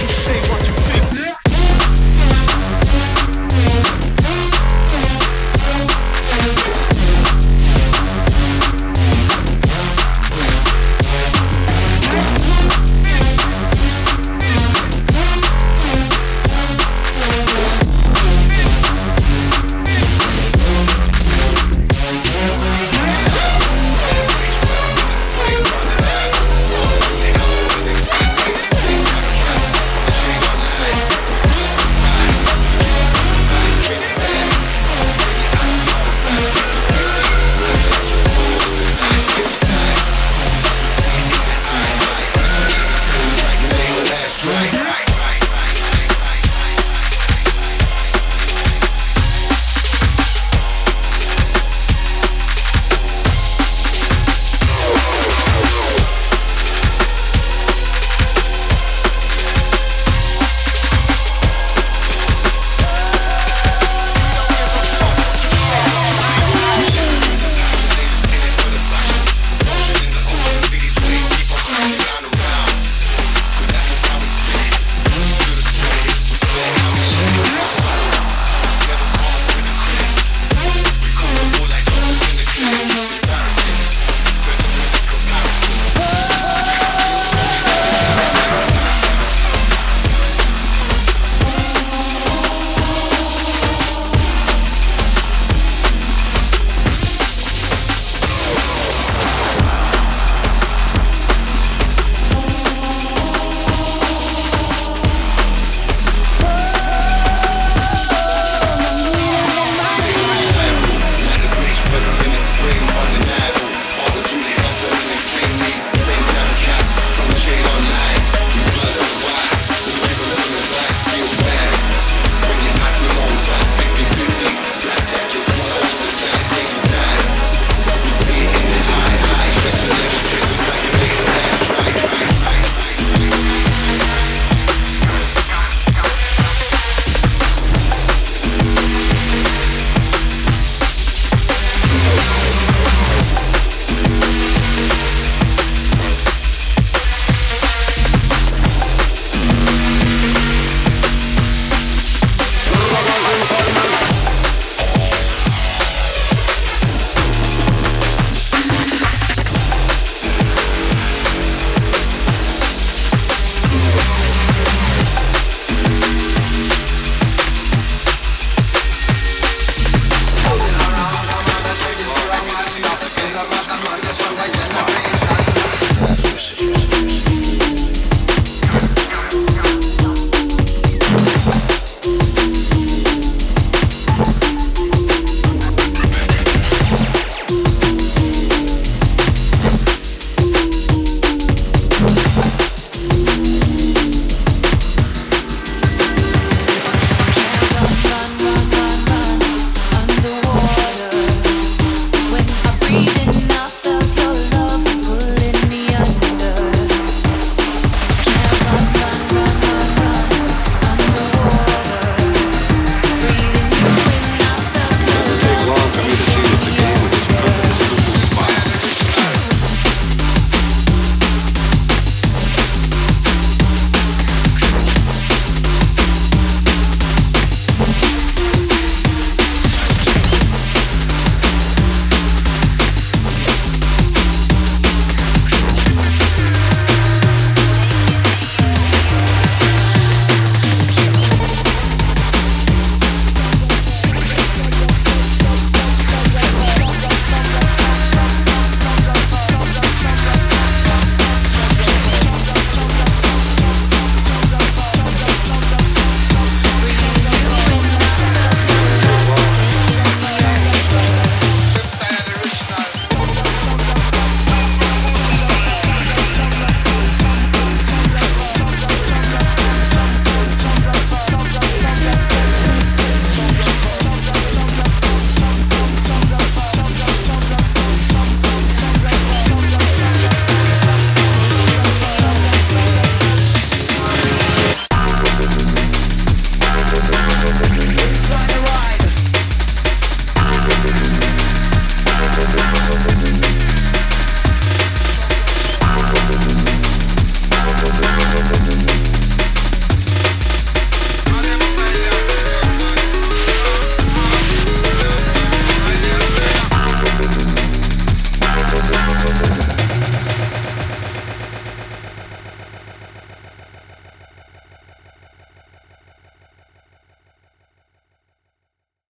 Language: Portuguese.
what you.